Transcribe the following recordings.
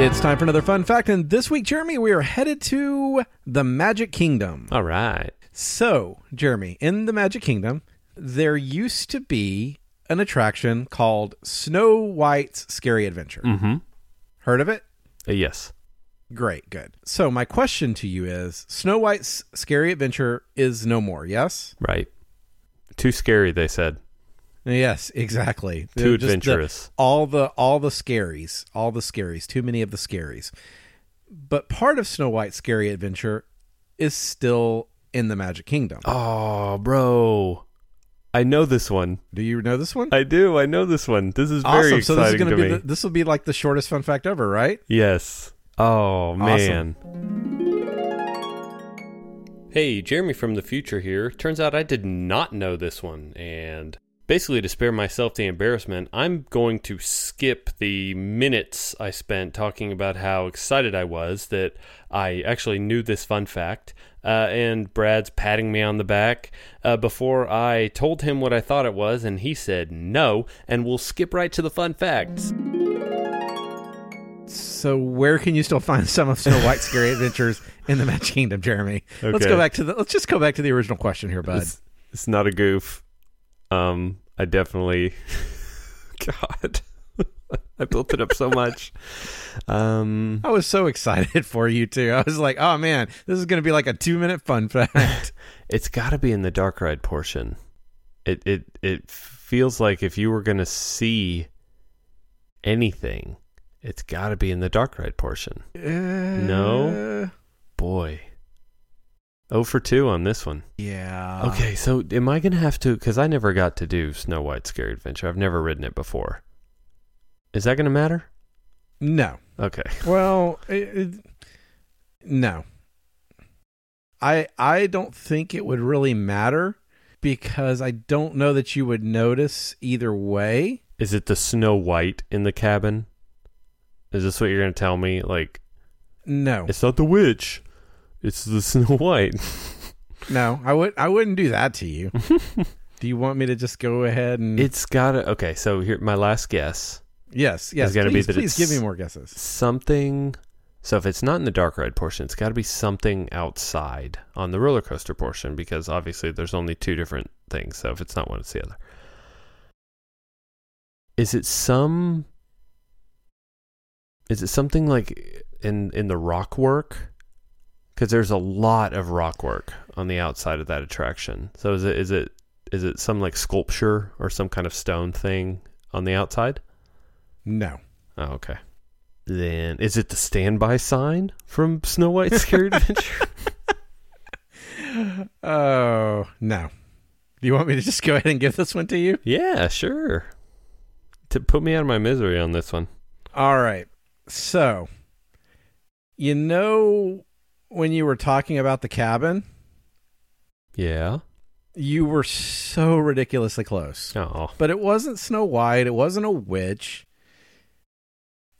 It's time for another fun fact, and this week, Jeremy, we are headed to the Magic Kingdom. All right. So, Jeremy, in the Magic Kingdom, there used to be an attraction called Snow White's Scary Adventure. Mm-hmm. Heard of it? Uh, yes. Great, good. So, my question to you is Snow White's Scary Adventure is no more, yes? Right. Too scary, they said. Yes, exactly. Too Just the- adventurous. all the all the scaries, all the scaries, too many of the scaries. But part of Snow White's Scary Adventure is still in the Magic Kingdom. Oh, bro. I know this one. Do you know this one? I do. I know this one. This is very awesome. So this is going to to be me. the, this will be like the shortest fun fact ever, right? yes. Oh, man. Hey, Jeremy from the future here. Turns out I did not know this one. And basically, to spare myself the embarrassment, I'm going to skip the minutes I spent talking about how excited I was that I actually knew this fun fact. Uh, and Brad's patting me on the back uh, before I told him what I thought it was, and he said no, and we'll skip right to the fun facts. So where can you still find some of Snow White's Scary Adventures in the Magic Kingdom, Jeremy? Let's go back to the. Let's just go back to the original question here, bud. It's, it's not a goof. Um, I definitely, God, I built it up so much. Um, I was so excited for you too. I was like, oh man, this is going to be like a two minute fun fact. it's got to be in the dark ride portion. It it it feels like if you were gonna see anything, it's got to be in the dark ride portion. no. Boy, oh for two on this one. Yeah. Okay, so am I gonna have to? Because I never got to do Snow White's Scary Adventure. I've never ridden it before. Is that gonna matter? No. Okay. Well, it, it, no. I I don't think it would really matter because I don't know that you would notice either way. Is it the Snow White in the cabin? Is this what you're gonna tell me? Like, No. it's not the witch, it's the Snow White. No, I would I wouldn't do that to you. do you want me to just go ahead and It's gotta. Okay, so here, my last guess. Yes, yes. It's gotta be please, that please give me more guesses. Something. So if it's not in the dark ride portion, it's got to be something outside on the roller coaster portion because obviously there's only two different things. So if it's not one, it's the other. Is it some? Is it something like in in the rock work? Because there's a lot of rock work on the outside of that attraction. So is it is it is it some like sculpture or some kind of stone thing on the outside? No. Oh, okay. Then is it the standby sign from Snow White's Scary Adventure? Oh, no. Do you want me to just go ahead and give this one to you? yeah, sure. To put me out of my misery on this one. All right. So, you know when you were talking about the cabin, Yeah. you were so ridiculously close. Oh. But it wasn't Snow White, it wasn't a witch.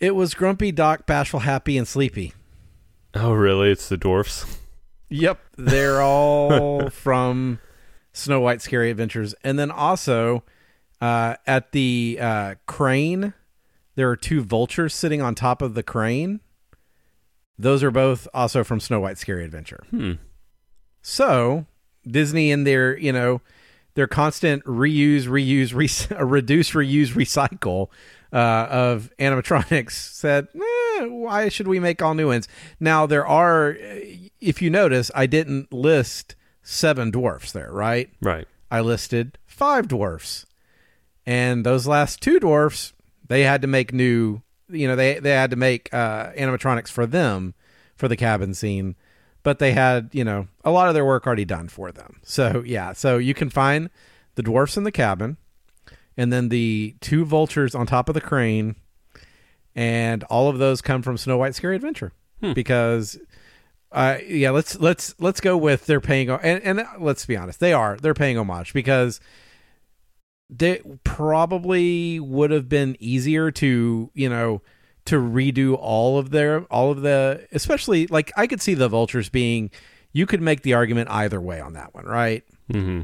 It was Grumpy, Doc, Bashful, Happy, and Sleepy. Oh, really? It's the dwarfs. Yep, they're all from Snow White Scary Adventures. And then also uh, at the uh, crane, there are two vultures sitting on top of the crane. Those are both also from Snow White Scary Adventure. Hmm. So Disney in their, you know, their constant reuse, reuse, re- reduce, reuse, recycle uh, of animatronics said, eh, why should we make all new ones? Now there are, if you notice, I didn't list seven dwarfs there, right? Right. I listed five dwarfs, and those last two dwarfs, they had to make new. You know, they they had to make uh, animatronics for them for the cabin scene, but they had you know a lot of their work already done for them. So yeah, so you can find the dwarfs in the cabin, and then the two vultures on top of the crane, and all of those come from Snow White Scary Adventure Hmm. because uh, yeah, let's let's let's go with they're paying and and let's be honest, they are they're paying homage because they probably would have been easier to you know to redo all of their all of the especially like I could see the vultures being you could make the argument either way on that one, right? Mm-hmm.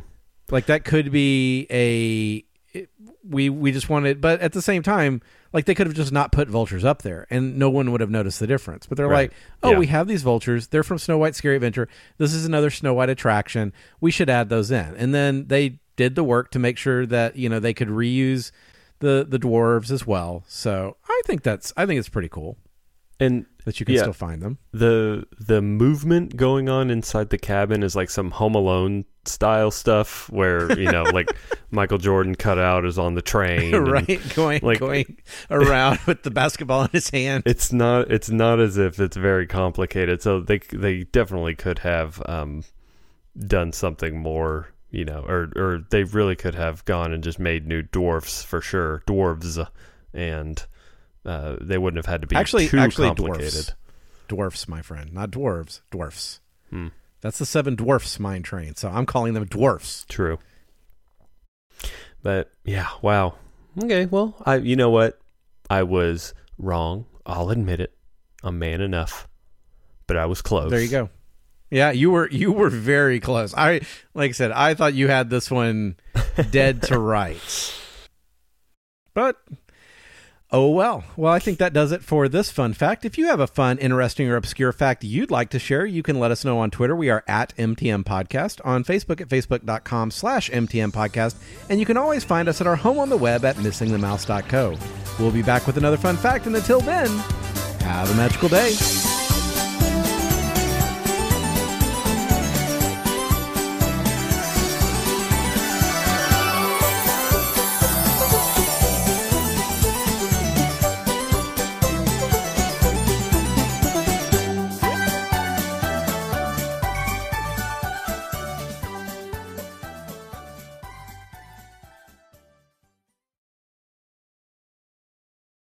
Like that could be a it- we we just wanted, but at the same time, Like they could have just not put vultures up there, and no one would have noticed the difference. But they're Right. like, "Oh, Yeah. we have these vultures. They're from Snow White Scary Adventure. This is another Snow White attraction. We should add those in." And then they did the work to make sure that you know they could reuse the the dwarves as well. So I think that's I think it's pretty cool And that you can Yeah. still find them. the the movement going on inside the cabin is like some Home Alone style stuff where you know like Michael Jordan cut out is on the train, right, going like- going around with the basketball in his hand. It's not it's not as if it's very complicated. So they they definitely could have um, done something more, you know, or or they really could have gone and just made new dwarfs for sure, dwarves, and uh, they wouldn't have had to be actually, too actually, complicated. dwarfs, dwarfs, my friend, not dwarves, dwarfs. Hmm. That's the seven dwarfs mine train. So I'm calling them dwarfs. True. But yeah, wow. Okay, well, I you know what? I was wrong. I'll admit it. I'm man enough. But I was close. There you go. Yeah, you were you were very close. I like I said, I thought you had this one dead to rights. But oh well. Well, I think that does it for this fun fact. If you have a fun, interesting, or obscure fact you'd like to share, you can let us know on Twitter. We are at MTM Podcast. On Facebook at facebook.com slash MTM Podcast. And you can always find us at our home on the web at missingthemouse.co. We'll be back with another fun fact, and until then, have a magical day.